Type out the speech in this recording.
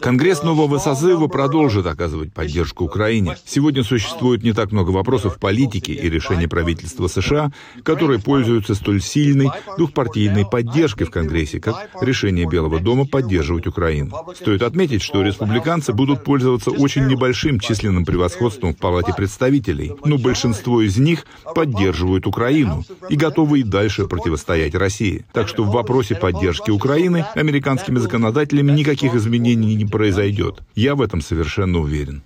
Конгресс нового созыва продолжит оказывать поддержку Украине. Сегодня существует не так много вопросов политики и решения правительства США, которые пользуются столь сильной двухпартийной поддержкой в Конгрессе, как решение Белого дома поддерживать Украину. Стоит отметить, что республиканцы будут пользоваться очень небольшим численным превосходством в Палате представителей, но большинство из них поддерживают Украину и готовы и дальше противостоять России. Так что в вопросе поддержки Украины американскими законодателями никаких изменений не произойдет. Я в этом совершенно уверен.